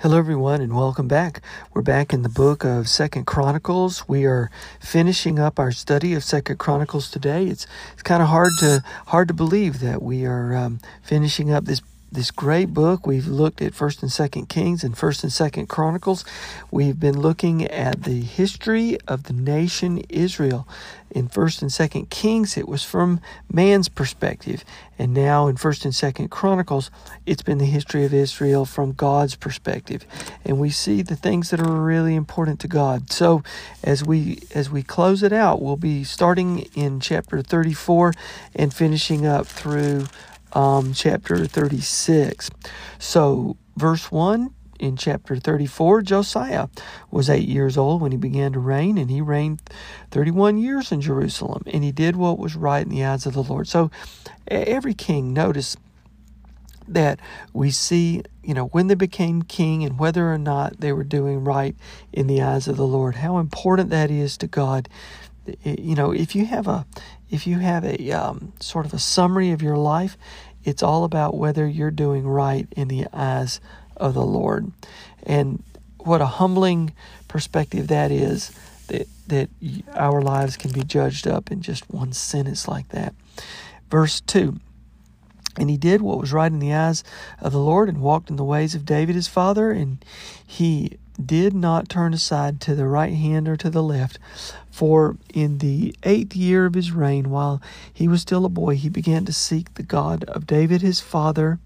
Hello, everyone, and welcome back. We're back in the book of Second Chronicles. We are finishing up our study of Second Chronicles today. It's it's kind of hard to hard to believe that we are um, finishing up this this great book. We've looked at First and Second Kings and First and Second Chronicles. We've been looking at the history of the nation Israel. In First and Second Kings, it was from man's perspective, and now in First and Second Chronicles, it's been the history of Israel from God's perspective. And we see the things that are really important to God. So, as we as we close it out, we'll be starting in chapter 34 and finishing up through um, chapter 36. So, verse 1 in chapter 34, Josiah was eight years old when he began to reign, and he reigned 31 years in Jerusalem, and he did what was right in the eyes of the Lord. So, every king, notice that we see, you know, when they became king and whether or not they were doing right in the eyes of the Lord, how important that is to God. You know, if you have a if you have a um, sort of a summary of your life, it's all about whether you're doing right in the eyes of the Lord. And what a humbling perspective that is that, that our lives can be judged up in just one sentence like that. Verse 2 And he did what was right in the eyes of the Lord and walked in the ways of David his father, and he did not turn aside to the right hand or to the left. For in the eighth year of his reign, while he was still a boy, he began to seek the God of David his father.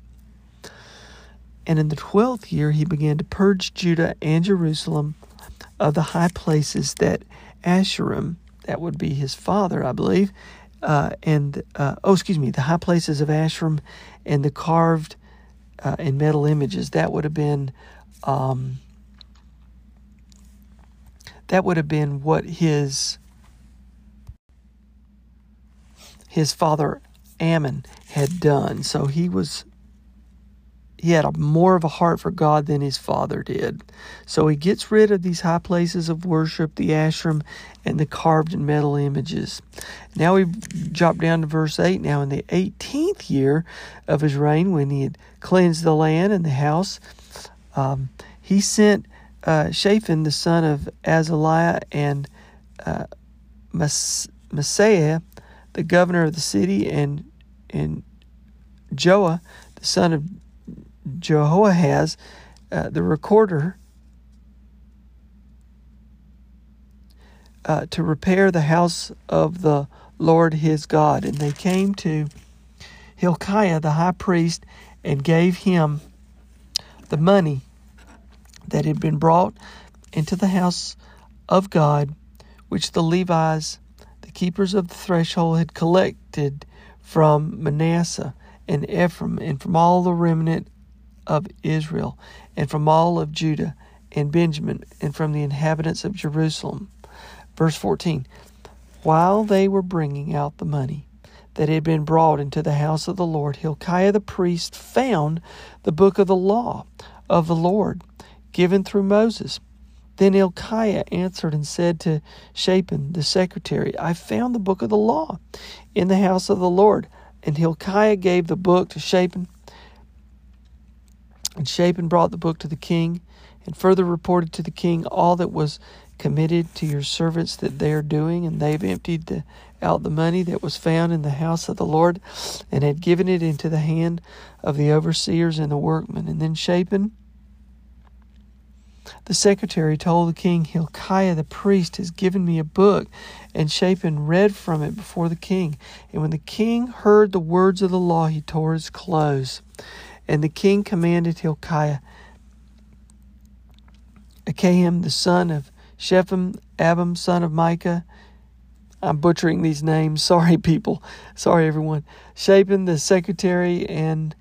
And in the twelfth year, he began to purge Judah and Jerusalem of the high places that Asherim, that would be his father, I believe, uh, and uh, oh, excuse me, the high places of Asherim and the carved uh, and metal images. That would have been um, that would have been what his his father Amon had done. So he was he had a more of a heart for God than his father did. So he gets rid of these high places of worship, the Asherim, and the carved and metal images. Now we drop down to verse 8. Now in the 18th year of his reign, when he had cleansed the land and the house, um, he sent uh, Shaphan, the son of Azaliah, and uh, Maaseiah, the governor of the city, and and Joah, the son of Jehoahaz, uh, the recorder, uh, to repair the house of the Lord his God. And they came to Hilkiah the high priest and gave him the money that had been brought into the house of God, which the Levites, the keepers of the threshold, had collected from Manasseh and Ephraim, and from all the remnant of Israel, and from all of Judah and Benjamin, and from the inhabitants of Jerusalem. Verse 14 While they were bringing out the money that had been brought into the house of the Lord, Hilkiah the priest found the book of the law of the Lord given through Moses. Then Hilkiah answered and said to Shaphan the secretary, I found the book of the law in the house of the Lord. And Hilkiah gave the book to Shaphan. And Shaphan brought the book to the king, and further reported to the king all that was committed to your servants that they are doing, and they've emptied the, out the money that was found in the house of the Lord, and had given it into the hand of the overseers and the workmen. And then Shaphan, the secretary, told the king, Hilkiah the priest has given me a book, and Shaphan read from it before the king. And when the king heard the words of the law, he tore his clothes. And the king commanded Hilkiah, Ahikam the son of Shephan, Abam son of Micah. I'm butchering these names. Sorry, people. Sorry, everyone. Shaphan the secretary and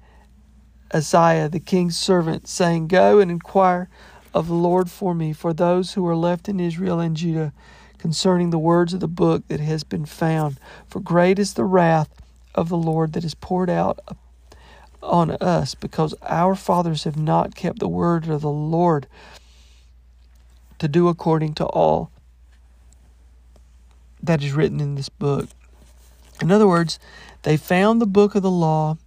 Asaiah the king's servant, saying, Go and inquire of the Lord for me, for those who are left in Israel and Judah, concerning the words of the book that has been found. For great is the wrath of the Lord that is poured out on us, because our fathers have not kept the word of the Lord to do according to all that is written in this book. In other words, they found the book of the law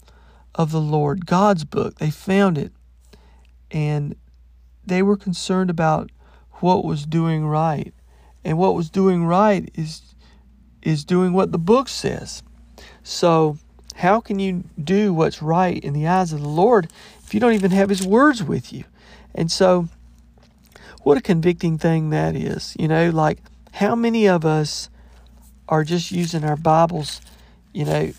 of the Lord, God's book. They found it. And they were concerned about what was doing right. And what was doing right is is doing what the book says. So, how can you do what's right in the eyes of the Lord if you don't even have his words with you? And so what a convicting thing that is. You know, like how many of us are just using our Bibles, you know,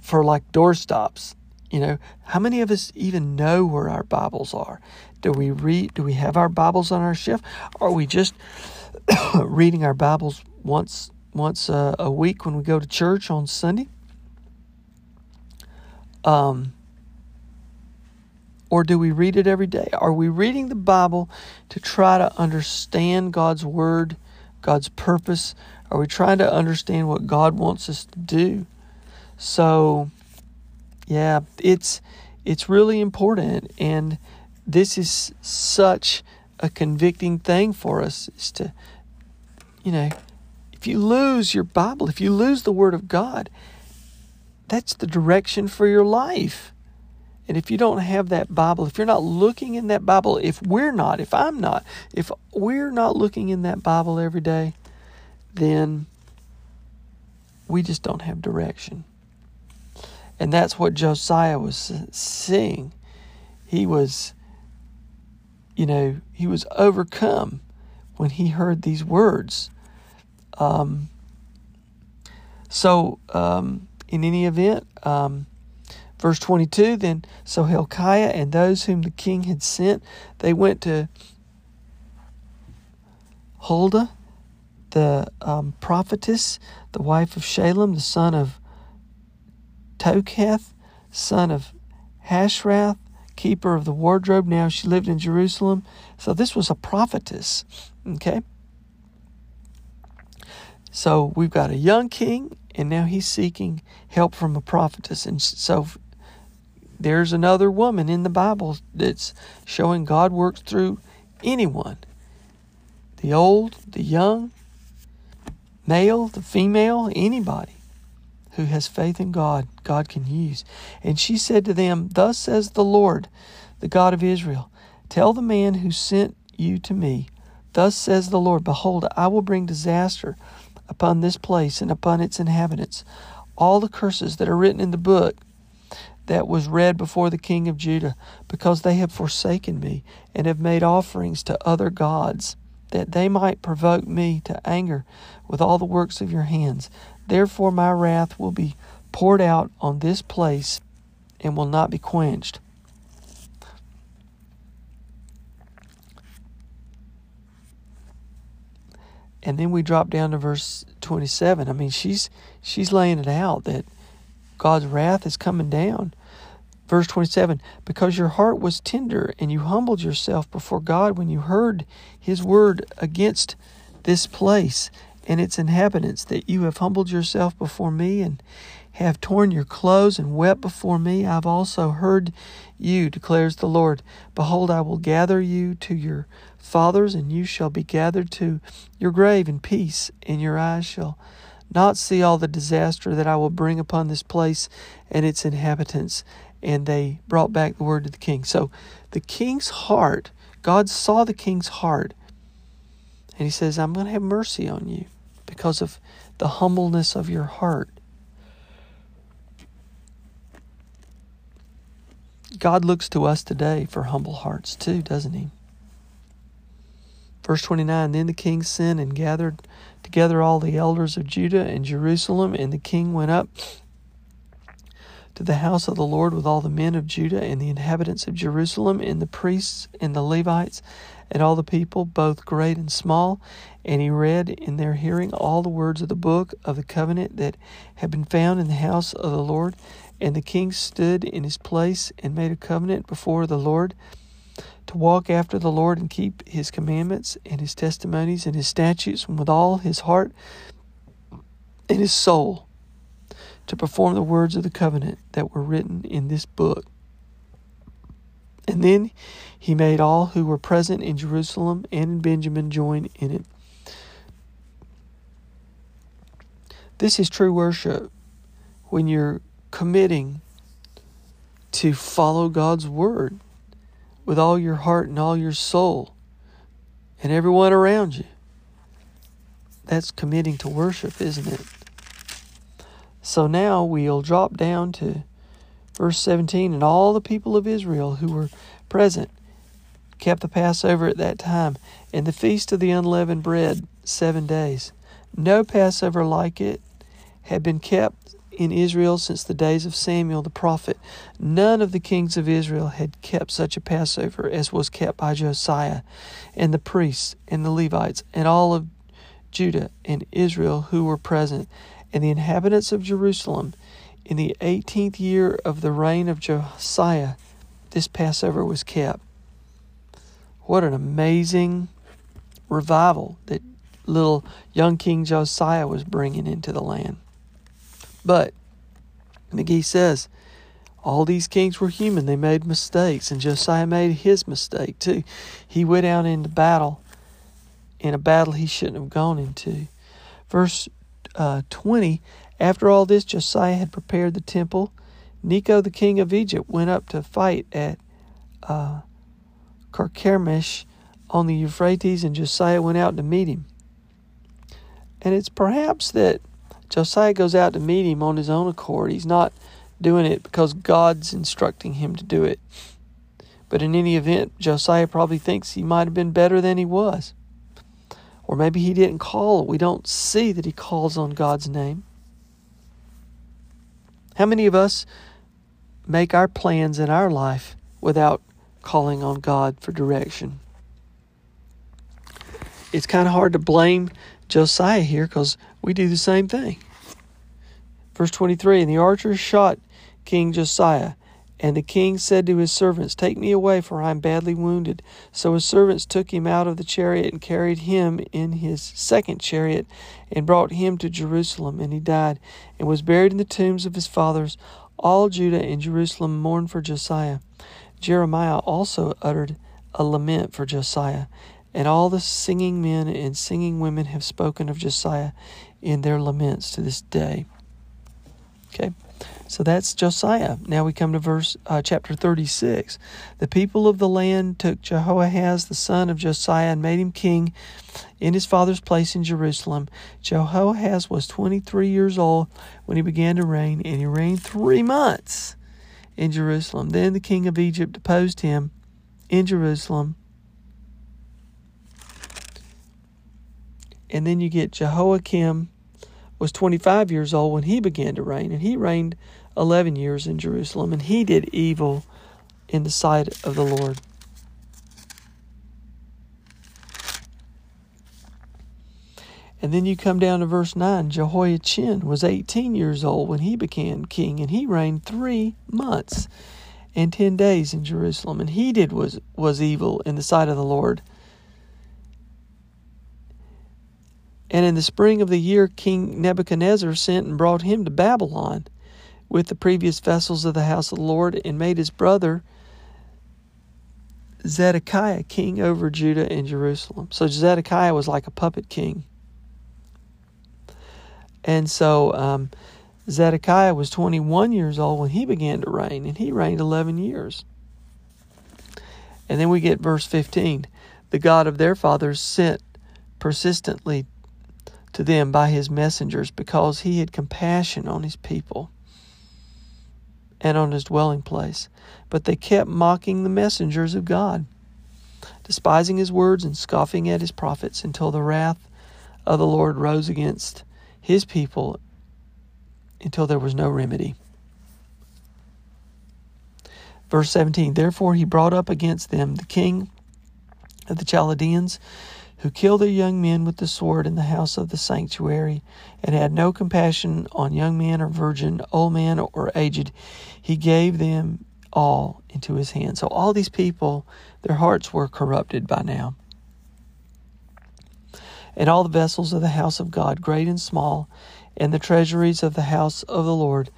for like doorstops? You know, how many of us even know where our Bibles are? Do we read? Do we have our Bibles on our shelf? Are we just reading our Bibles once once a, a week when we go to church on Sunday? Um, or do we read it every day? Are we reading the Bible to try to understand God's Word, God's purpose? Are we trying to understand what God wants us to do? So, yeah, it's it's really important, and this is such a convicting thing for us is to, you know, if you lose your Bible, if you lose the Word of God, that's the direction for your life. And if you don't have that Bible, if you're not looking in that Bible, if we're not, if I'm not, if we're not looking in that Bible every day, then we just don't have direction. And that's what Josiah was seeing. He was, you know, he was overcome when he heard these words. Um, so, um, in any event, um, Verse 22 Then so Hilkiah and those whom the king had sent, they went to Huldah, the um, prophetess, the wife of Shallum, the son of Tokhath, son of Hashrath, keeper of the wardrobe. Now she lived in Jerusalem. So this was a prophetess. Okay? So we've got a young king, and now he's seeking help from a prophetess. And so there's another woman in the Bible that's showing God works through anyone the old, the young, male, the female, anybody who has faith in God, God can use. And she said to them, Thus says the Lord, the God of Israel, Tell the man who sent you to me, Thus says the Lord, Behold, I will bring disaster upon this place and upon its inhabitants. All the curses that are written in the book that was read before the king of Judah, because they have forsaken me and have made offerings to other gods, that they might provoke me to anger with all the works of your hands. Therefore, my wrath will be poured out on this place and will not be quenched. And then we drop down to verse 27. I mean, she's she's laying it out that God's wrath is coming down. Verse 27 Because your heart was tender and you humbled yourself before God when you heard his word against this place and its inhabitants, that you have humbled yourself before me and have torn your clothes and wept before me, I've also heard you, declares the Lord. Behold, I will gather you to your fathers, and you shall be gathered to your grave in peace, and your eyes shall not see all the disaster that I will bring upon this place and its inhabitants? And they brought back the word to the king. So the king's heart, God saw the king's heart, and he says, I'm going to have mercy on you because of the humbleness of your heart. God looks to us today for humble hearts too, doesn't he? Verse 29 Then the king sent and gathered together all the elders of Judah and Jerusalem, and the king went up to the house of the Lord with all the men of Judah and the inhabitants of Jerusalem, and the priests and the Levites, and all the people, both great and small. And he read in their hearing all the words of the book of the covenant that had been found in the house of the Lord. And the king stood in his place and made a covenant before the Lord to walk after the Lord and keep his commandments and his testimonies and his statutes with all his heart and his soul, to perform the words of the covenant that were written in this book. And then he made all who were present in Jerusalem and in Benjamin join in it. This is true worship when you're committing to follow God's word with all your heart and all your soul and everyone around you. That's committing to worship, isn't it? So now we'll drop down to verse 17 and all the people of Israel who were present kept the Passover at that time and the feast of the unleavened bread seven days. No Passover like it had been kept in Israel since the days of Samuel the prophet. None of the kings of Israel had kept such a Passover as was kept by Josiah, and the priests, and the Levites, and all of Judah and Israel who were present, and the inhabitants of Jerusalem. In the eighteenth year of the reign of Josiah, this Passover was kept. What an amazing revival that little young King Josiah was bringing into the land. But McGee says all these kings were human. They made mistakes, and Josiah made his mistake too. He went out into battle in a battle he shouldn't have gone into. Verse uh, 20 After all this, Josiah had prepared the temple. Necho, the king of Egypt, went up to fight at uh, on the Euphrates, and Josiah went out to meet him. And it's perhaps that Josiah goes out to meet him on his own accord. He's not doing it because God's instructing him to do it. But in any event, Josiah probably thinks he might have been better than he was. Or maybe he didn't call. We don't see that he calls on God's name. How many of us make our plans in our life without calling on God for direction? It's kind of hard to blame Josiah here because we do the same thing. Verse 23 And the archers shot King Josiah. And the king said to his servants, Take me away, for I am badly wounded. So his servants took him out of the chariot and carried him in his second chariot and brought him to Jerusalem. And he died and was buried in the tombs of his fathers. All Judah and Jerusalem mourned for Josiah. Jeremiah also uttered a lament for Josiah. And all the singing men and singing women have spoken of Josiah in their laments to this day. Okay, so that's Josiah. Now we come to verse uh, chapter 36. The people of the land took Jehoahaz, the son of Josiah, and made him king in his father's place in Jerusalem. Jehoahaz was 23 years old when he began to reign, and he reigned three months in Jerusalem. Then the king of Egypt deposed him in Jerusalem And then you get Jehoiakim was 25 years old when he began to reign, and he reigned 11 years in Jerusalem, and he did evil in the sight of the Lord. And then you come down to verse 9. Jehoiachin was 18 years old when he became king, and he reigned three months and 10 days in Jerusalem. And he did was, was evil in the sight of the Lord. And in the spring of the year, King Nebuchadnezzar sent and brought him to Babylon with the previous vessels of the house of the Lord and made his brother Zedekiah king over Judah and Jerusalem. So Zedekiah was like a puppet king. And so um, Zedekiah was 21 years old when he began to reign, and he reigned 11 years. And then we get verse 15 The God of their fathers sent persistently to them by his messengers because he had compassion on his people and on his dwelling place. But they kept mocking the messengers of God, despising his words and scoffing at his prophets until the wrath of the Lord rose against his people until there was no remedy. Verse 17 Therefore he brought up against them the king of the Chaldeans, who killed their young men with the sword in the house of the sanctuary, and had no compassion on young man or virgin, old man or aged. He gave them all into his hand. So all these people, their hearts were corrupted by now. And all the vessels of the house of God, great and small, and the treasuries of the house of the Lord,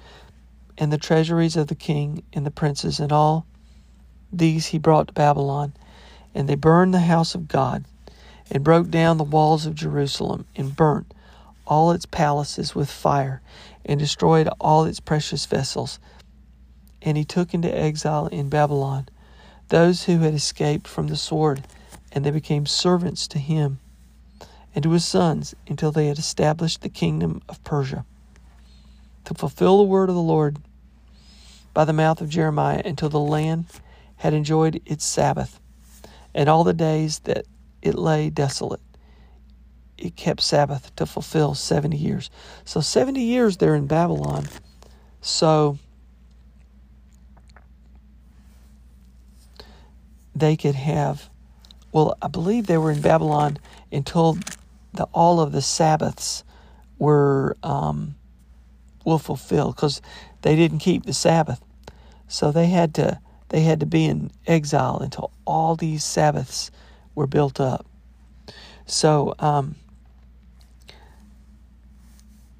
and the treasuries of the king and the princes, and all these he brought to Babylon. And they burned the house of God, and broke down the walls of Jerusalem, and burnt all its palaces with fire, and destroyed all its precious vessels. And he took into exile in Babylon those who had escaped from the sword, and they became servants to him and to his sons until they had established the kingdom of Persia. To fulfill the word of the Lord by the mouth of Jeremiah until the land had enjoyed its Sabbath, and all the days that it lay desolate. It kept Sabbath to fulfill 70 years. So 70 years they're in Babylon. So they could have, well, I believe they were in Babylon until the all of the Sabbaths were um, will fulfill because they didn't keep the Sabbath, so they had to they had to be in exile until all these Sabbaths were built up. So um,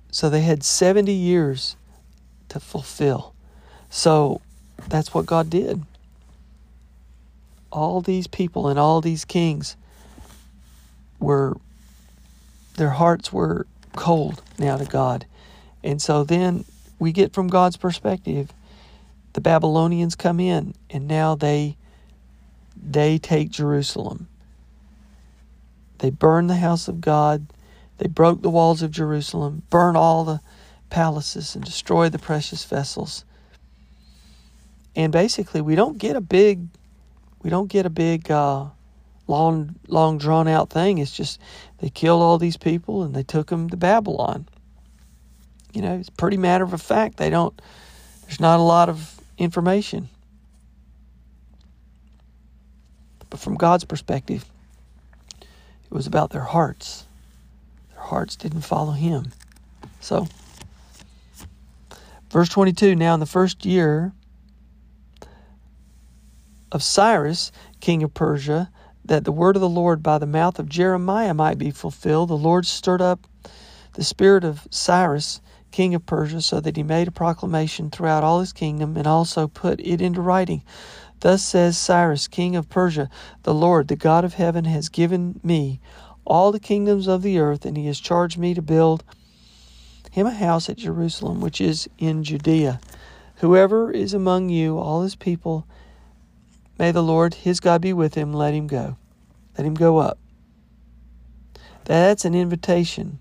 so they had seventy years to fulfill. So that's what God did. All these people and all these kings were their hearts were cold now to God. And so then we get from God's perspective, the Babylonians come in and now they they take Jerusalem. They burn the house of God. They broke the walls of Jerusalem, burn all the palaces and destroy the precious vessels. And basically, we don't get a big we don't get a big uh, long, long drawn out thing. It's just they killed all these people and they took them to Babylon. You know, it's pretty matter of fact. They don't. There's not a lot of information. But from God's perspective, it was about their hearts. Their hearts didn't follow Him. So, verse 22 Now, in the first year of Cyrus, king of Persia, that the word of the Lord by the mouth of Jeremiah might be fulfilled, the Lord stirred up the spirit of Cyrus, king of Persia, so that he made a proclamation throughout all his kingdom and also put it into writing. Thus says Cyrus, king of Persia, The Lord, the God of heaven, has given me all the kingdoms of the earth, and he has charged me to build him a house at Jerusalem, which is in Judea. Whoever is among you, all his people, May the Lord, his God, be with him. Let him go. Let him go up. That's an invitation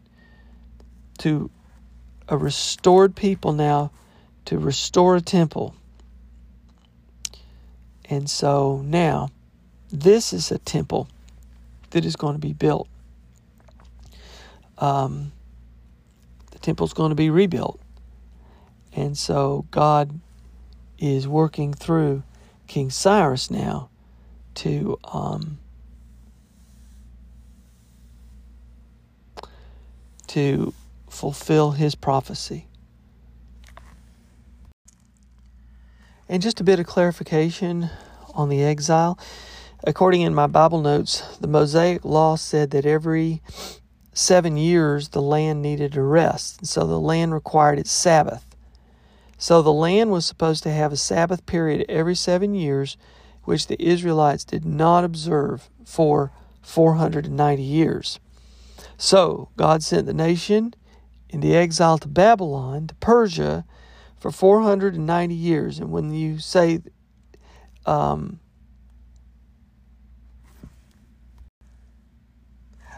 to a restored people now to restore a temple. And so now, this is a temple that is going to be built. Um, the is going to be rebuilt. And so God is working through King Cyrus now to um, to fulfill his prophecy. And just a bit of clarification on the exile. According in my Bible notes, the Mosaic law said that every seven years the land needed a rest. And so the land required its Sabbath. So the land was supposed to have a Sabbath period every seven years, which the Israelites did not observe for 490 years. So God sent the nation into exile to Babylon, to Persia, for 490 years. And when you say, um,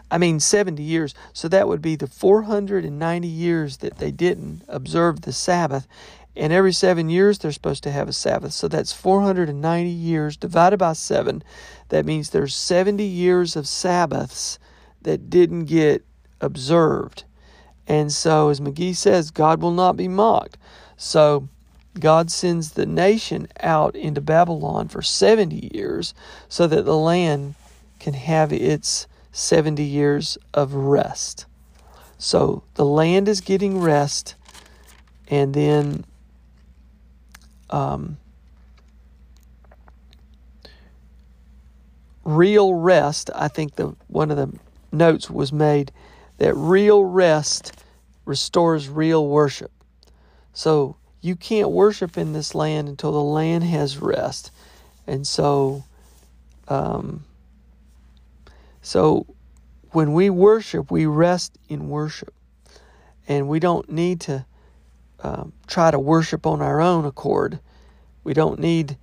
I mean 70 years, so that would be the 490 years that they didn't observe the Sabbath. And every seven years, they're supposed to have a Sabbath. So that's 490 years divided by seven. That means there's 70 years of Sabbaths that didn't get observed. And so, as McGee says, God will not be mocked. So, God sends the nation out into Babylon for 70 years so that the land can have its 70 years of rest. So, the land is getting rest, and then um, real rest. I think the one of the notes was made that real rest restores real worship. So you can't worship in this land until the land has rest, and so, um, so when we worship, we rest in worship, and we don't need to um, try to worship on our own accord. We don't need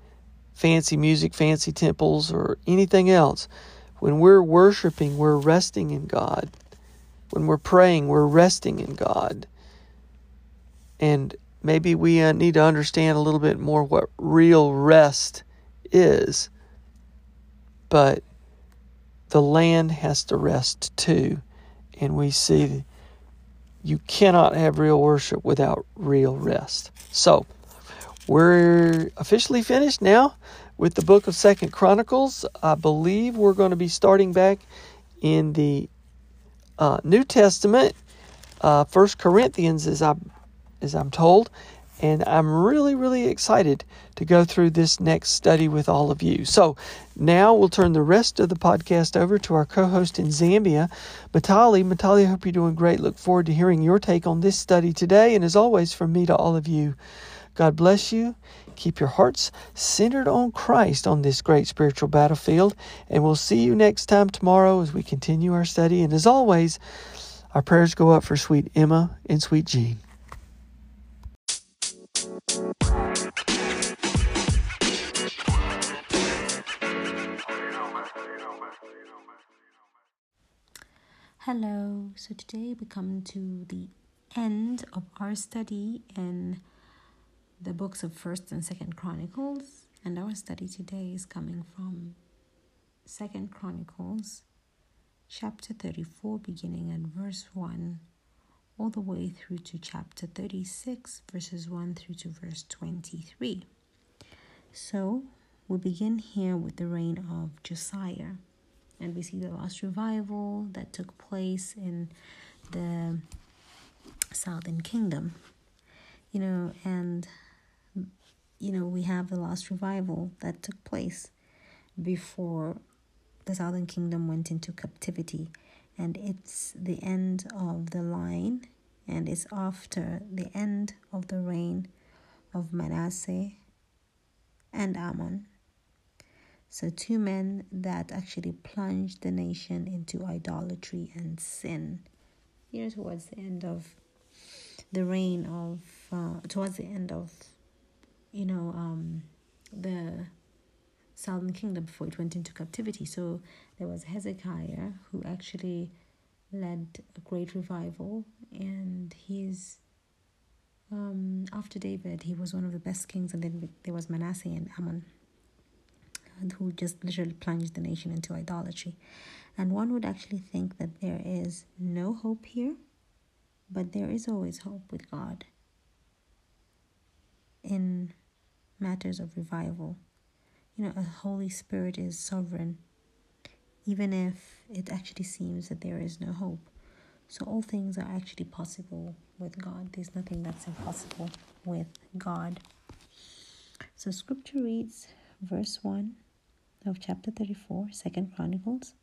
fancy music, fancy temples, or anything else. When we're worshiping, we're resting in God. When we're praying, we're resting in God. And maybe we uh, need to understand a little bit more what real rest is. But the land has to rest too. And we see you cannot have real worship without real rest. So, we're officially finished now with the book of Second Chronicles. I believe we're going to be starting back in the uh, New Testament, uh, First Corinthians, as I as I'm told, and I'm really, really excited to go through this next study with all of you. So now we'll turn the rest of the podcast over to our co host in Zambia, Matali. Matali, I hope you're doing great. Look forward to hearing your take on this study today. And as always, from me to all of you, God bless you. Keep your hearts centered on Christ on this great spiritual battlefield. And we'll see you next time tomorrow as we continue our study. And as always, our prayers go up for sweet Emma and sweet Jean. Hello, so today we come to the end of our study in the books of 1st and 2nd Chronicles, and our study today is coming from 2nd Chronicles chapter 34 beginning at verse 1 all the way through to chapter 36 verses 1 through to verse 23. So, we begin here with the reign of Josiah and we see the last revival that took place in the southern kingdom. You know and you know we have the last revival that took place before the southern kingdom went into captivity. And it's the end of the line and it's after the end of the reign of Manasseh and Amon so, two men that actually plunged the nation into idolatry and sin. Know, towards the end of the reign of, uh, towards the end of, you know, um, the southern kingdom before it went into captivity. So, there was Hezekiah who actually led a great revival, and he's um, after David, he was one of the best kings, and then there was Manasseh and Amon who just literally plunged the nation into idolatry. And one would actually think that there is no hope here, but there is always hope with God in matters of revival. You know, a Holy Spirit is sovereign, even if it actually seems that there is no hope. So, all things are actually possible with God. There's nothing that's impossible with God. So, scripture reads, verse 1 of chapter 34, Second Chronicles.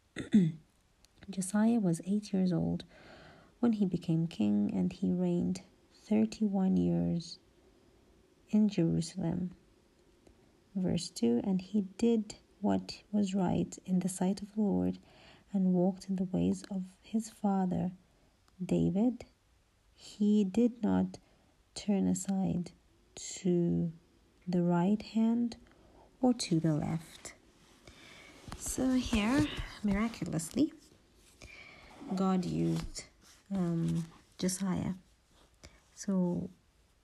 Josiah was eight years old when he became king, and he reigned 31 years in Jerusalem. Verse 2 And he did what was right in the sight of the Lord and walked in the ways of his father David, he did not turn aside to the right hand or to the left. So here, miraculously, God used um, Josiah. So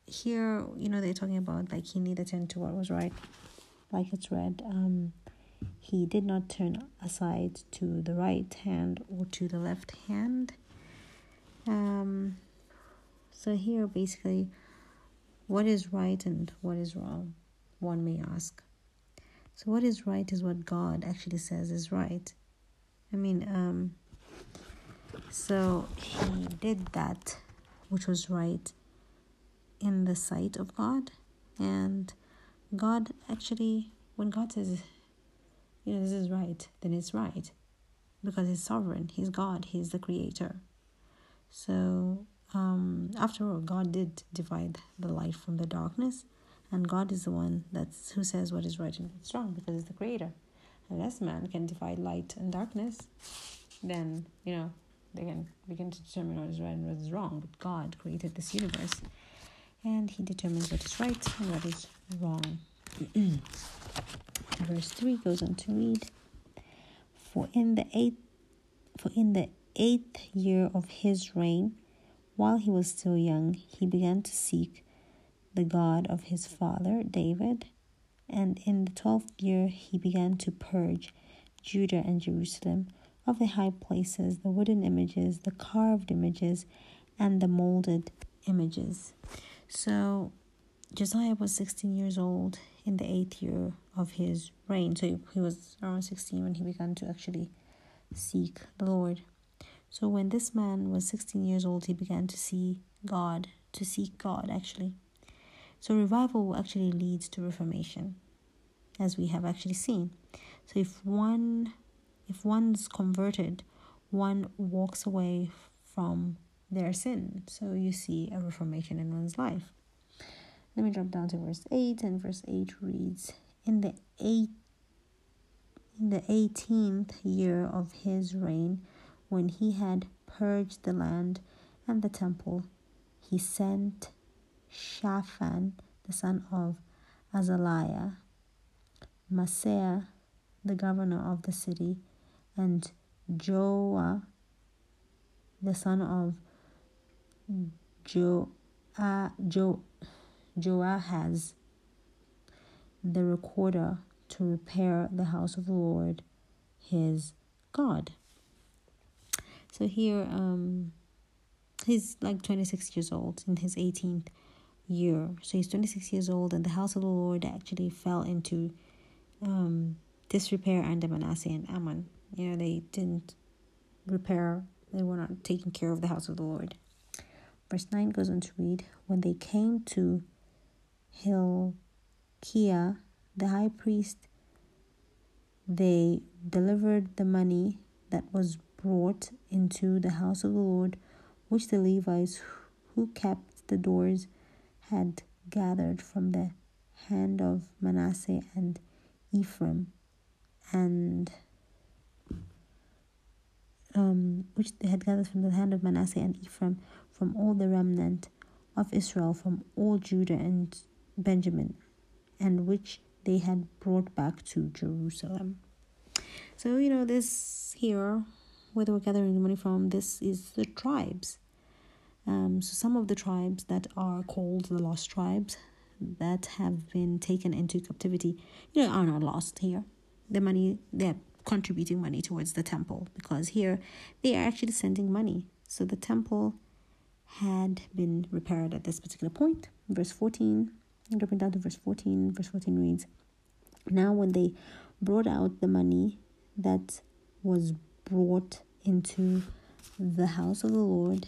here, you know, they're talking about like he neither turned to what was right, like it's read. Um, he did not turn aside to the right hand or to the left hand. Um, so here, basically, what is right and what is wrong, one may ask. So, what is right is what God actually says is right. I mean, um, so he did that which was right in the sight of God, and God actually, when God says, you know, this is right, then it's right because He's sovereign, He's God, He's the creator. So, um, after all, God did divide the light from the darkness and God is the one that's who says what is right and what's wrong because He's the creator. Unless man can divide light and darkness, then you know they can begin to determine what is right and what is wrong. But God created this universe, and He determines what is right and what is wrong. Verse three goes on to read, "For in the eighth, for in the eighth year of his reign, while he was still young, he began to seek." The God of his father David, and in the twelfth year he began to purge Judah and Jerusalem of the high places, the wooden images, the carved images, and the molded images. So Josiah was 16 years old in the eighth year of his reign. So he was around 16 when he began to actually seek the Lord. So when this man was 16 years old, he began to see God, to seek God actually. So revival actually leads to reformation, as we have actually seen. So if one if one's converted, one walks away from their sin. So you see a reformation in one's life. Let me drop down to verse 8, and verse 8 reads In the eight in the eighteenth year of his reign, when he had purged the land and the temple, he sent Shaphan, the son of Azaliah, Maaseiah, the governor of the city, and Joah, the son of jo, uh, jo, Joahaz, the recorder, to repair the house of the Lord, his God. So here, um, he's like 26 years old in his 18th year. So he's 26 years old, and the house of the Lord actually fell into um, disrepair under Manasseh and Amon. You know, they didn't repair, they were not taking care of the house of the Lord. Verse 9 goes on to read When they came to Hilkiah, the high priest, they delivered the money that was brought into the house of the Lord, which the Levites who kept the doors had gathered from the hand of Manasseh and Ephraim, and um, which they had gathered from the hand of Manasseh and Ephraim, from all the remnant of Israel, from all Judah and Benjamin, and which they had brought back to Jerusalem. So, you know, this here, where they were gathering the money from, this is the tribes. Um, so some of the tribes that are called the lost tribes that have been taken into captivity, you know, are not lost here. The money they're contributing money towards the temple because here they are actually sending money. So the temple had been repaired at this particular point. Verse 14, dropping down to verse 14, verse 14 reads, Now when they brought out the money that was brought into the house of the Lord,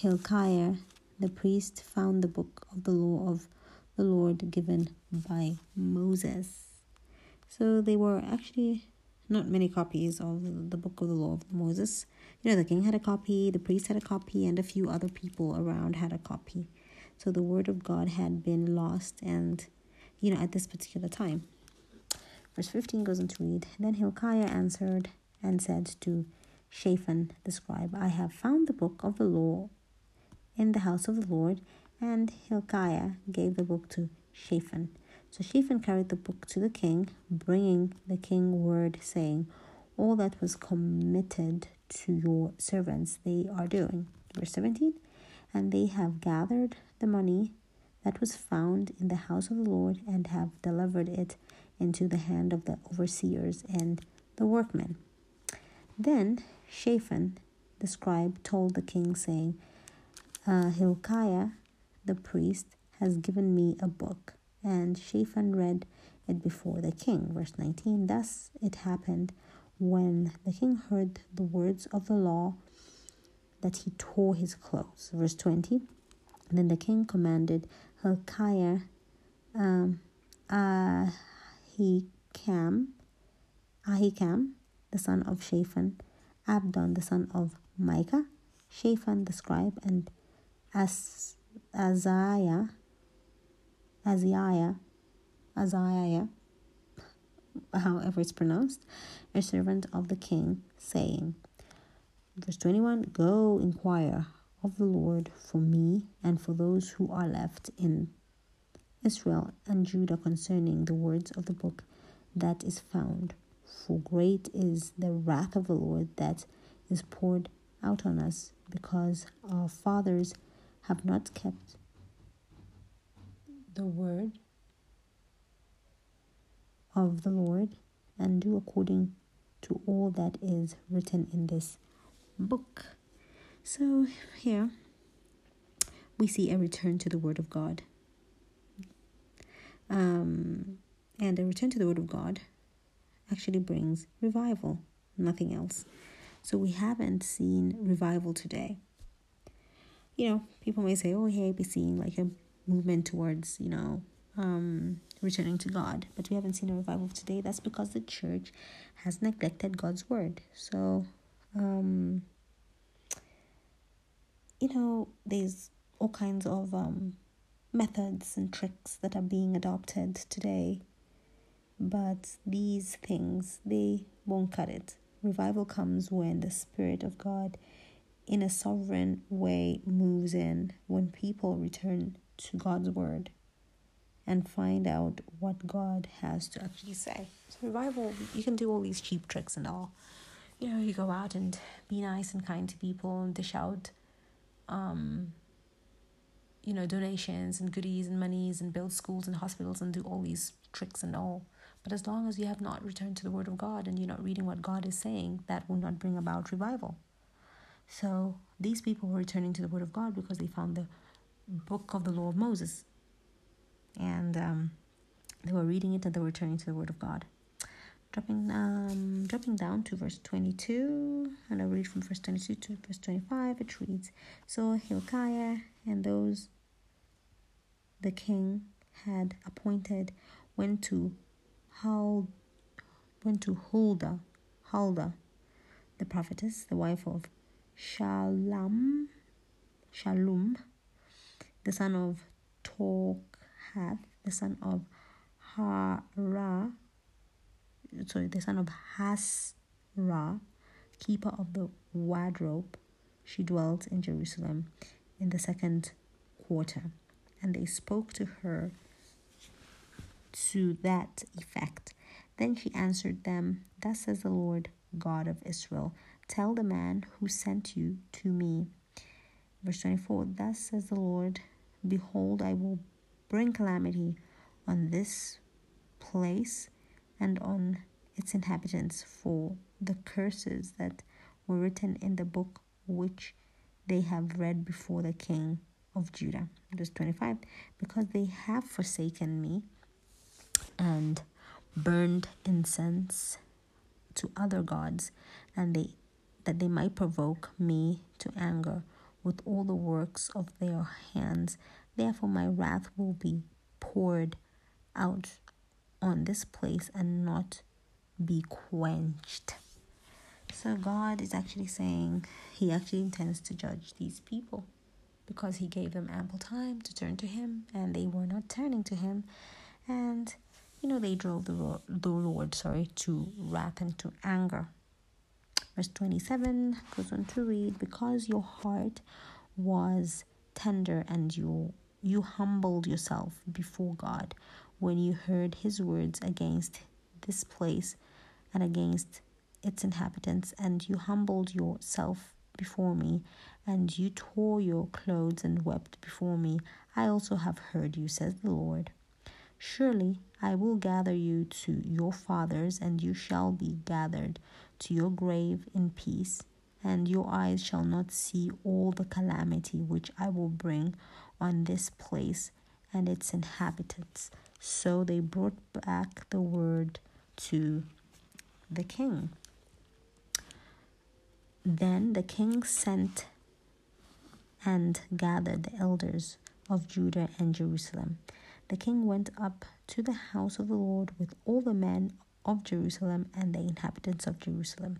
Hilkiah the priest found the book of the law of the Lord given by Moses. So they were actually not many copies of the book of the law of Moses. You know, the king had a copy, the priest had a copy, and a few other people around had a copy. So the word of God had been lost, and you know, at this particular time. Verse 15 goes on to read Then Hilkiah answered and said to Shaphan the scribe, I have found the book of the law in the house of the Lord, and Hilkiah gave the book to Shaphan. So Shaphan carried the book to the king, bringing the king word, saying, All that was committed to your servants they are doing. Verse 17 And they have gathered the money that was found in the house of the Lord and have delivered it into the hand of the overseers and the workmen. Then Shaphan the scribe told the king, saying, uh, Hilkiah the priest has given me a book. And Shaphan read it before the king. Verse 19 Thus it happened when the king heard the words of the law that he tore his clothes. Verse 20 Then the king commanded Hilkiah, um, Ahikam, Ahikam, the son of Shaphan, Abdon, the son of Micah, Shaphan the scribe, and As Azariah, Azariah, Azariah, however it's pronounced, a servant of the king, saying, Verse 21 Go inquire of the Lord for me and for those who are left in Israel and Judah concerning the words of the book that is found. For great is the wrath of the Lord that is poured out on us because our fathers have not kept the word of the Lord and do according to all that is written in this book. So here we see a return to the Word of God. Um, and a return to the Word of God actually brings revival, nothing else. So we haven't seen revival today. You know, people may say, oh, hey, be seeing like a movement towards, you know, um, returning to God. But we haven't seen a revival today. That's because the church has neglected God's word. So, um, you know, there's all kinds of um, methods and tricks that are being adopted today. But these things, they won't cut it. Revival comes when the Spirit of God, in a sovereign way, moves in, when people return to God's Word and find out what God has to actually say. So, revival, you can do all these cheap tricks and all. You know, you go out and be nice and kind to people and dish out, um, you know, donations and goodies and monies and build schools and hospitals and do all these tricks and all. But as long as you have not returned to the Word of God and you're not reading what God is saying, that will not bring about revival. So these people were returning to the Word of God because they found the book of the law of Moses. And um, they were reading it and they were returning to the Word of God. Dropping um, dropping down to verse 22, and I'll read from verse 22 to verse 25. It reads So Hilkiah and those the king had appointed went to Hul, went to Huldah, Huldah, the prophetess, the wife of Shallum, Shallum, the son of Tokhath, the son of Hara, sorry, the son of Hasrah, keeper of the wardrobe. She dwelt in Jerusalem in the second quarter, and they spoke to her to that effect. Then she answered them, Thus says the Lord God of Israel, Tell the man who sent you to me. Verse 24 Thus says the Lord, Behold, I will bring calamity on this place and on its inhabitants for the curses that were written in the book which they have read before the king of Judah. Verse 25 Because they have forsaken me and burned incense to other gods, and they that they might provoke me to anger with all the works of their hands. Therefore my wrath will be poured out on this place and not be quenched. So God is actually saying he actually intends to judge these people because he gave them ample time to turn to him and they were not turning to him and you know, they drove the the Lord, sorry, to wrath and to anger. Verse 27 goes on to read, Because your heart was tender and you you humbled yourself before God when you heard his words against this place and against its inhabitants and you humbled yourself before me and you tore your clothes and wept before me. I also have heard you says the Lord. Surely I will gather you to your fathers and you shall be gathered to your grave in peace and your eyes shall not see all the calamity which I will bring on this place and its inhabitants. So they brought back the word to the king. Then the king sent and gathered the elders of Judah and Jerusalem. The king went up to the house of the Lord with all the men of Jerusalem and the inhabitants of Jerusalem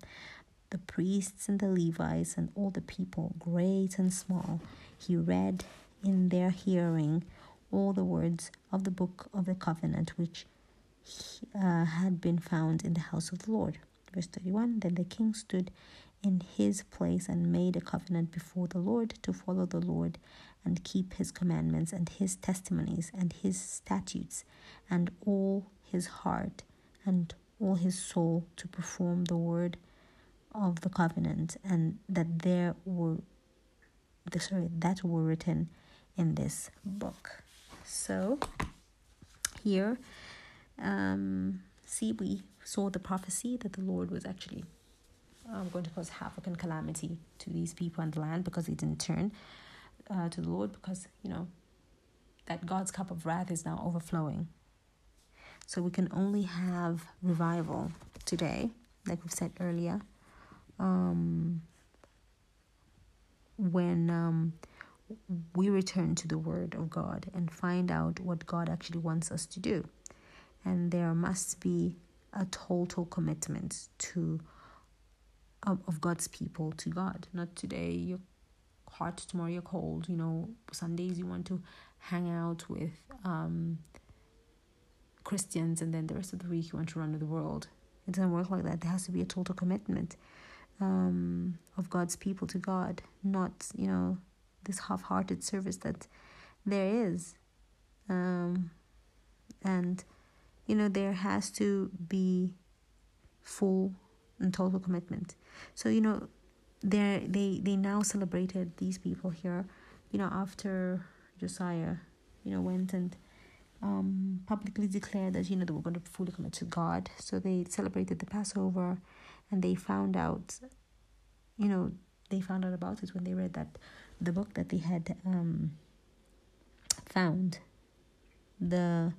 the priests and the Levites and all the people, great and small. He read in their hearing all the words of the book of the covenant which uh, had been found in the house of the Lord. Verse 31 Then the king stood in his place and made a covenant before the Lord to follow the Lord and keep his commandments and his testimonies and his statutes and all his heart and all his soul to perform the word of the covenant and that there were the sorry that were written in this book. So here um see we saw the prophecy that the lord was actually um, going to cause havoc and calamity to these people and the land because they didn't turn uh, to the lord because you know that god's cup of wrath is now overflowing so we can only have revival today like we've said earlier um, when um, we return to the Word of God and find out what God actually wants us to do. And there must be a total commitment to of, of God's people to God. Not today you're hot, tomorrow you're cold. You know, Sundays you want to hang out with um, Christians, and then the rest of the week you want to run the world. It doesn't work like that. There has to be a total commitment um, of God's people to God, not, you know, this half hearted service that there is. Um, and, you know, there has to be full and total commitment. So, you know, they they they now celebrated these people here, you know, after Josiah, you know, went and um, publicly declared that you know they were going to fully commit to God. So they celebrated the Passover, and they found out, you know, they found out about it when they read that the book that they had um, found, the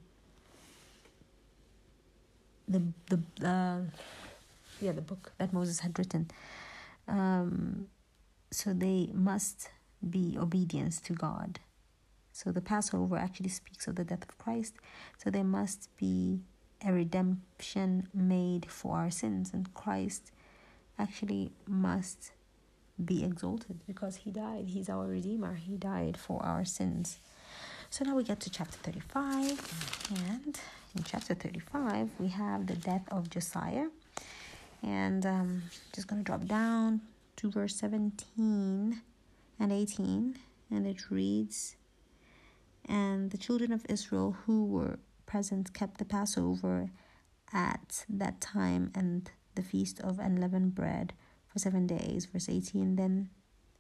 the the uh, yeah the book that Moses had written. Um, so they must be obedience to God. So the Passover actually speaks of the death of Christ. So there must be a redemption made for our sins, and Christ actually must be exalted because he died. He's our Redeemer. He died for our sins. So now we get to chapter 35, and in chapter 35, we have the death of Josiah. And um, just going to drop down to verse 17 and 18, and it reads And the children of Israel who were present kept the Passover at that time and the feast of unleavened bread for seven days. Verse 18 Then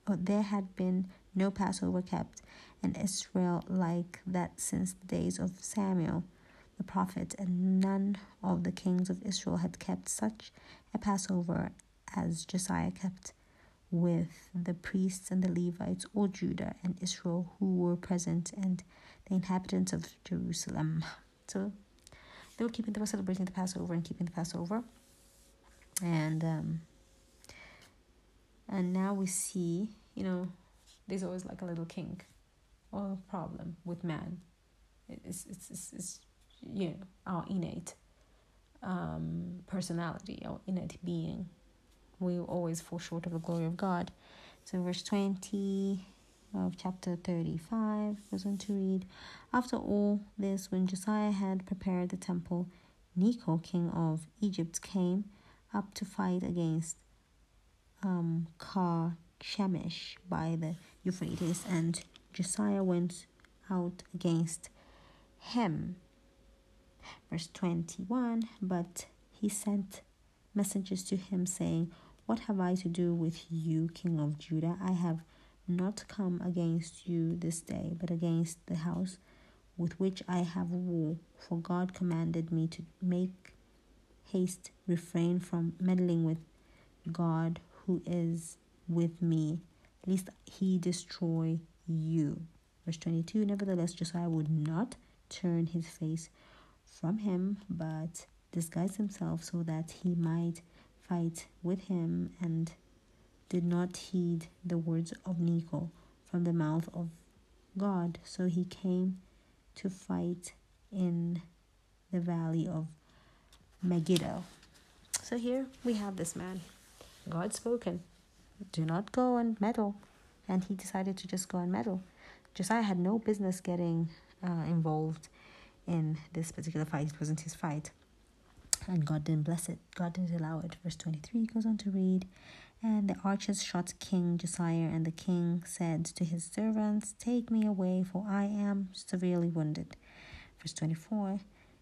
oh, there had been no Passover kept in Israel like that since the days of Samuel the prophet, and none of the kings of Israel had kept such a Passover as Josiah kept with the priests and the Levites, all Judah and Israel who were present, and the inhabitants of Jerusalem. So they were keeping, they were celebrating the Passover and keeping the Passover. And um, and now we see, you know, there's always like a little kink or problem with man. It's it's it's, it's you know our innate um, personality, our innate being. We always fall short of the glory of God. So verse twenty of chapter 35 goes on to read After all this, when Josiah had prepared the temple, Necho, king of Egypt, came up to fight against um, Carchemish by the Euphrates, and Josiah went out against him. Verse 21 But he sent messengers to him, saying, What have I to do with you, king of Judah? I have not come against you this day, but against the house with which I have war. For God commanded me to make haste, refrain from meddling with God who is with me, lest he destroy you. Verse 22 Nevertheless, Josiah would not turn his face from him, but disguised himself so that he might fight with him and did not heed the words of Necho from the mouth of God. So he came to fight in the valley of Megiddo. So here we have this man. God spoken. Do not go and meddle. And he decided to just go and meddle. Josiah had no business getting uh, involved in this particular fight. It wasn't his fight. And God didn't bless it. God didn't allow it. Verse 23 goes on to read And the archers shot King Josiah, and the king said to his servants, Take me away, for I am severely wounded. Verse 24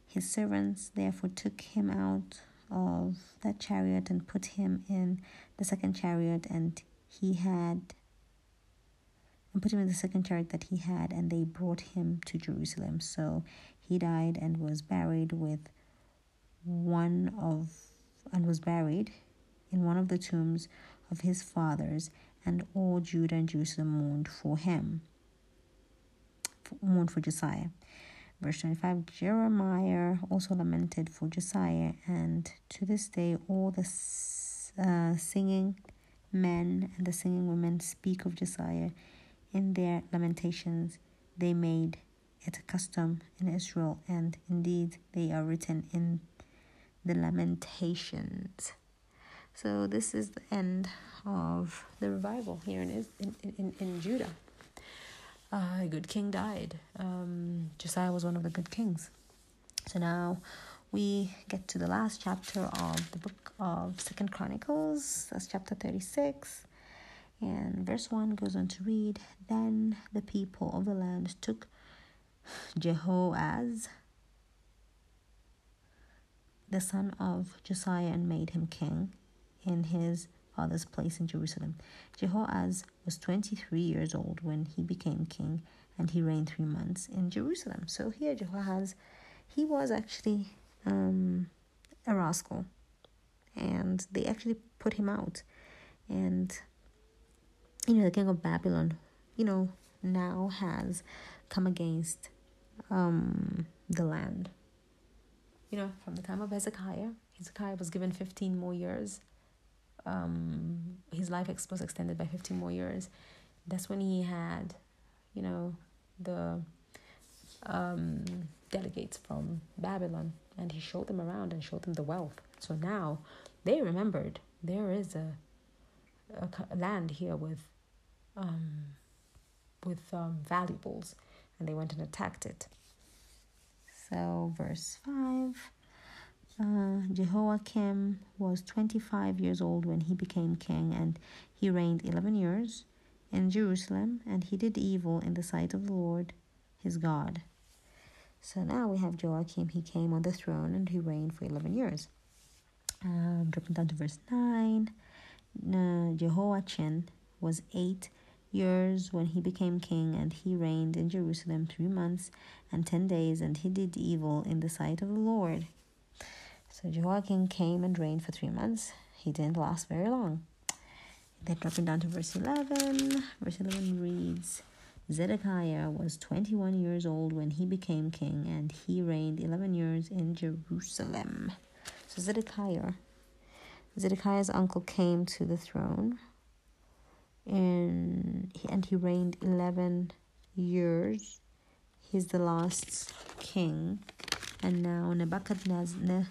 His servants therefore took him out of that chariot and put him in the second chariot, and he had and put him in the second chariot that he had, and they brought him to Jerusalem. So he died and was buried with one of and was buried in one of the tombs of his fathers, and all Judah and Jerusalem mourned for him, mourned for Josiah. Verse 25 Jeremiah also lamented for Josiah, and to this day, all the uh, singing men and the singing women speak of Josiah in their lamentations. They made it a custom in Israel, and indeed they are written in the Lamentations. So this is the end of the revival here in in in, in Judah. Uh, a good king died. Um, Josiah was one of the good kings. So now we get to the last chapter of the book of Second Chronicles. That's chapter thirty six. And verse 1 goes on to read Then the people of the land took Jehoaz, the son of Josiah, and made him king in his father's place in Jerusalem. Jehoaz was 23 years old when he became king, and he reigned three months in Jerusalem. So here, Jehoaz, he was actually um, a rascal, and they actually put him out. And, you know, the king of Babylon, you know, now has come against um, the land. You know, from the time of Hezekiah, Hezekiah was given 15 more years. Um, his life was extended by 15 more years. That's when he had, you know, the um, delegates from Babylon, and he showed them around and showed them the wealth. So now they remembered there is a, a land here with um, with um, valuables, and they went and attacked it. So, verse 5 uh, Jehoiakim was 25 years old when he became king, and he reigned 11 years in Jerusalem, and he did evil in the sight of the Lord his God. So now we have Joachim. He came on the throne and he reigned for 11 years. Um, dropping down to verse 9. Uh, Jehoiachin was 8 years when he became king, and he reigned in Jerusalem three months and ten days, and he did evil in the sight of the Lord. So Jehoiakim came and reigned for three months. He didn't last very long. Then dropping down to verse 11, verse 11 reads Zedekiah was 21 years old when he became king, and he reigned 11 years in Jerusalem. So Zedekiah, Zedekiah's uncle came to the throne and and he reigned 11 years. He's the last king. And now nebuchadnezzar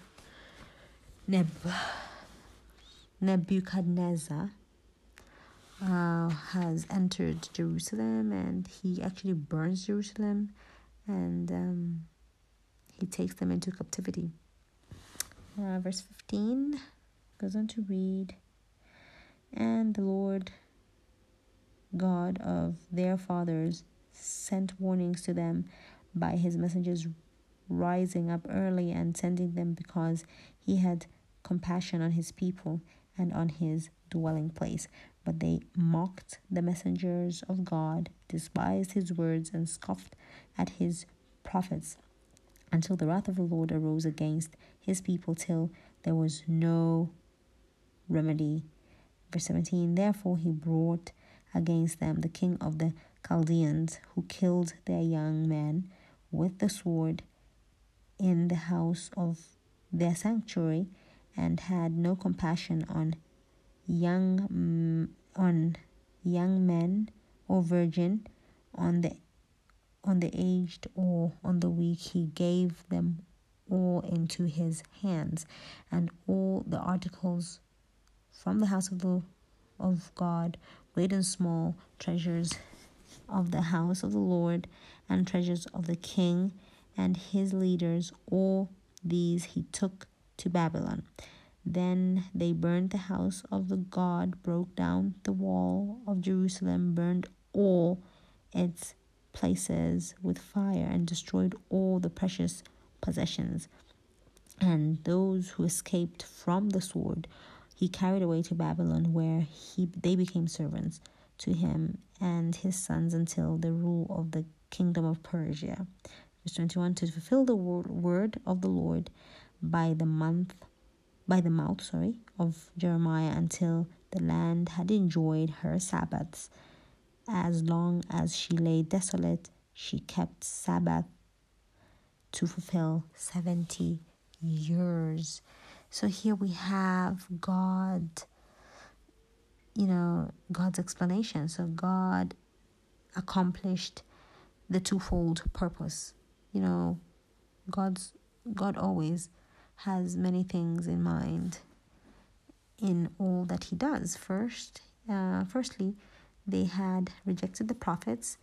Neb, nebuchadnezzar uh, has entered jerusalem and he actually burns jerusalem and um, he takes them into captivity. Uh, verse 15 goes on to read and the lord God of their fathers sent warnings to them by his messengers rising up early and sending them because he had compassion on his people and on his dwelling place. But they mocked the messengers of God, despised his words, and scoffed at his prophets until the wrath of the Lord arose against his people till there was no remedy. Verse 17 Therefore he brought against them the king of the Chaldeans, who killed their young men with the sword in the house of their sanctuary, and had no compassion on young on young men or virgin, on the on the aged or on the weak. He gave them all into his hands, and all the articles from the house of the of God, great and small, treasures of the house of the Lord, and treasures of the king and his leaders, all these he took to Babylon. Then they burned the house of the God, broke down the wall of Jerusalem, burned all its places with fire, and destroyed all the precious possessions. And those who escaped from the sword he carried away to Babylon, where he they became servants to him and his sons until the rule of the kingdom of Persia. Verse 21 to fulfill the word of the Lord by the month by the mouth, sorry, of Jeremiah until the land had enjoyed her Sabbaths. As long as she lay desolate, she kept Sabbath to fulfill 70 years. So here we have God, you know, God's explanation. So God accomplished the twofold purpose. You know, God's God always has many things in mind in all that he does. First, uh, firstly, they had rejected the prophets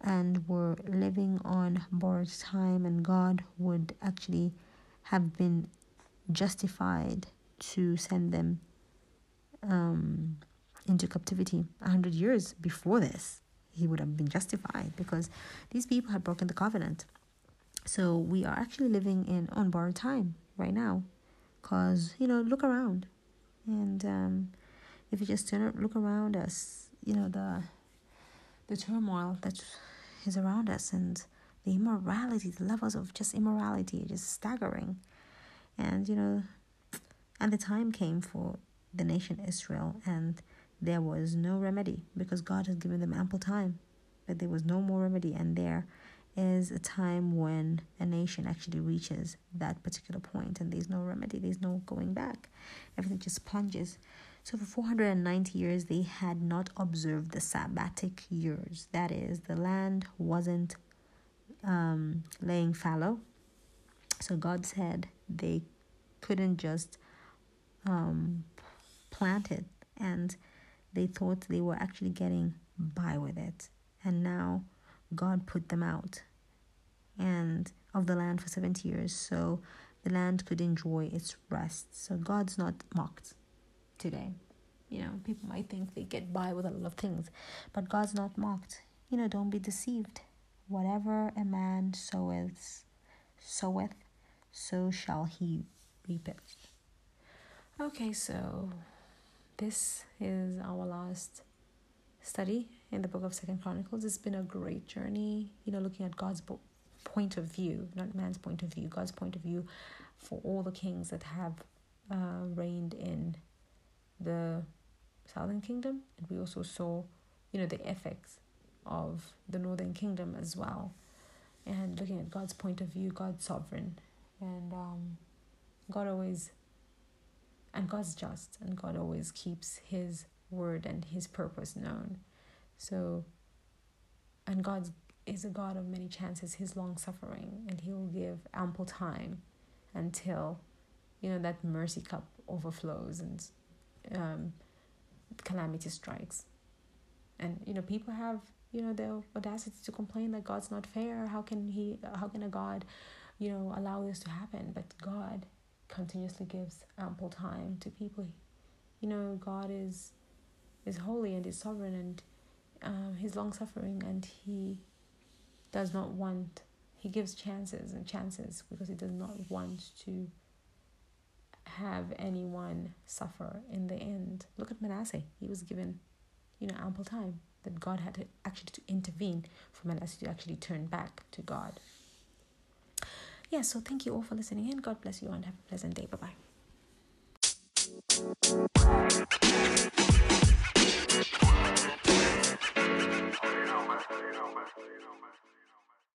and were living on borrowed time, and God would actually have been justified to send them um, into captivity a hundred years before this. He would have been justified because these people had broken the covenant. So we are actually living in on borrowed time right now, cause you know look around, and um, if you just turn look around us, you know the the turmoil that is around us and the immorality, the levels of just immorality, just staggering. And, you know, and the time came for the nation Israel, and there was no remedy because God had given them ample time, but there was no more remedy. And there is a time when a nation actually reaches that particular point, and there's no remedy, there's no going back. Everything just plunges. So, for 490 years, they had not observed the sabbatic years. That is, the land wasn't um, laying fallow. So, God said, they couldn't just um, plant it. And they thought they were actually getting by with it. And now god put them out and of the land for 70 years. So the land could enjoy its rest. So god's not mocked today. You know people might think they get by with a lot of things but god's not mocked. You know don't be deceived. Whatever a man soweth soweth so shall he reap it. Okay, so this is our last study in the book of Second Chronicles. It's been a great journey, you know, looking at God's point of view, not man's point of view, God's point of view for all the kings that have uh, reigned in the southern kingdom, and we also saw, you know, the effects of the northern kingdom as well, and looking at God's point of view, God's sovereign, and um, God always and God's just and God always keeps his word and his purpose known. So and God is a God of many chances, he's long suffering and he will give ample time until you know that mercy cup overflows and um, calamity strikes. And you know people have you know the audacity to complain that God's not fair. How can he how can a God you know, allow this to happen. But God continuously gives ample time to people. You know, God is is holy and is sovereign and um, he's long suffering and he does not want, he gives chances and chances because he does not want to have anyone suffer in the end. Look at Manasseh. He was given, you know, ample time that God had to actually to intervene for Manasseh to actually turn back to God yeah, so thank you all for listening and God bless you and have a pleasant day. Bye bye.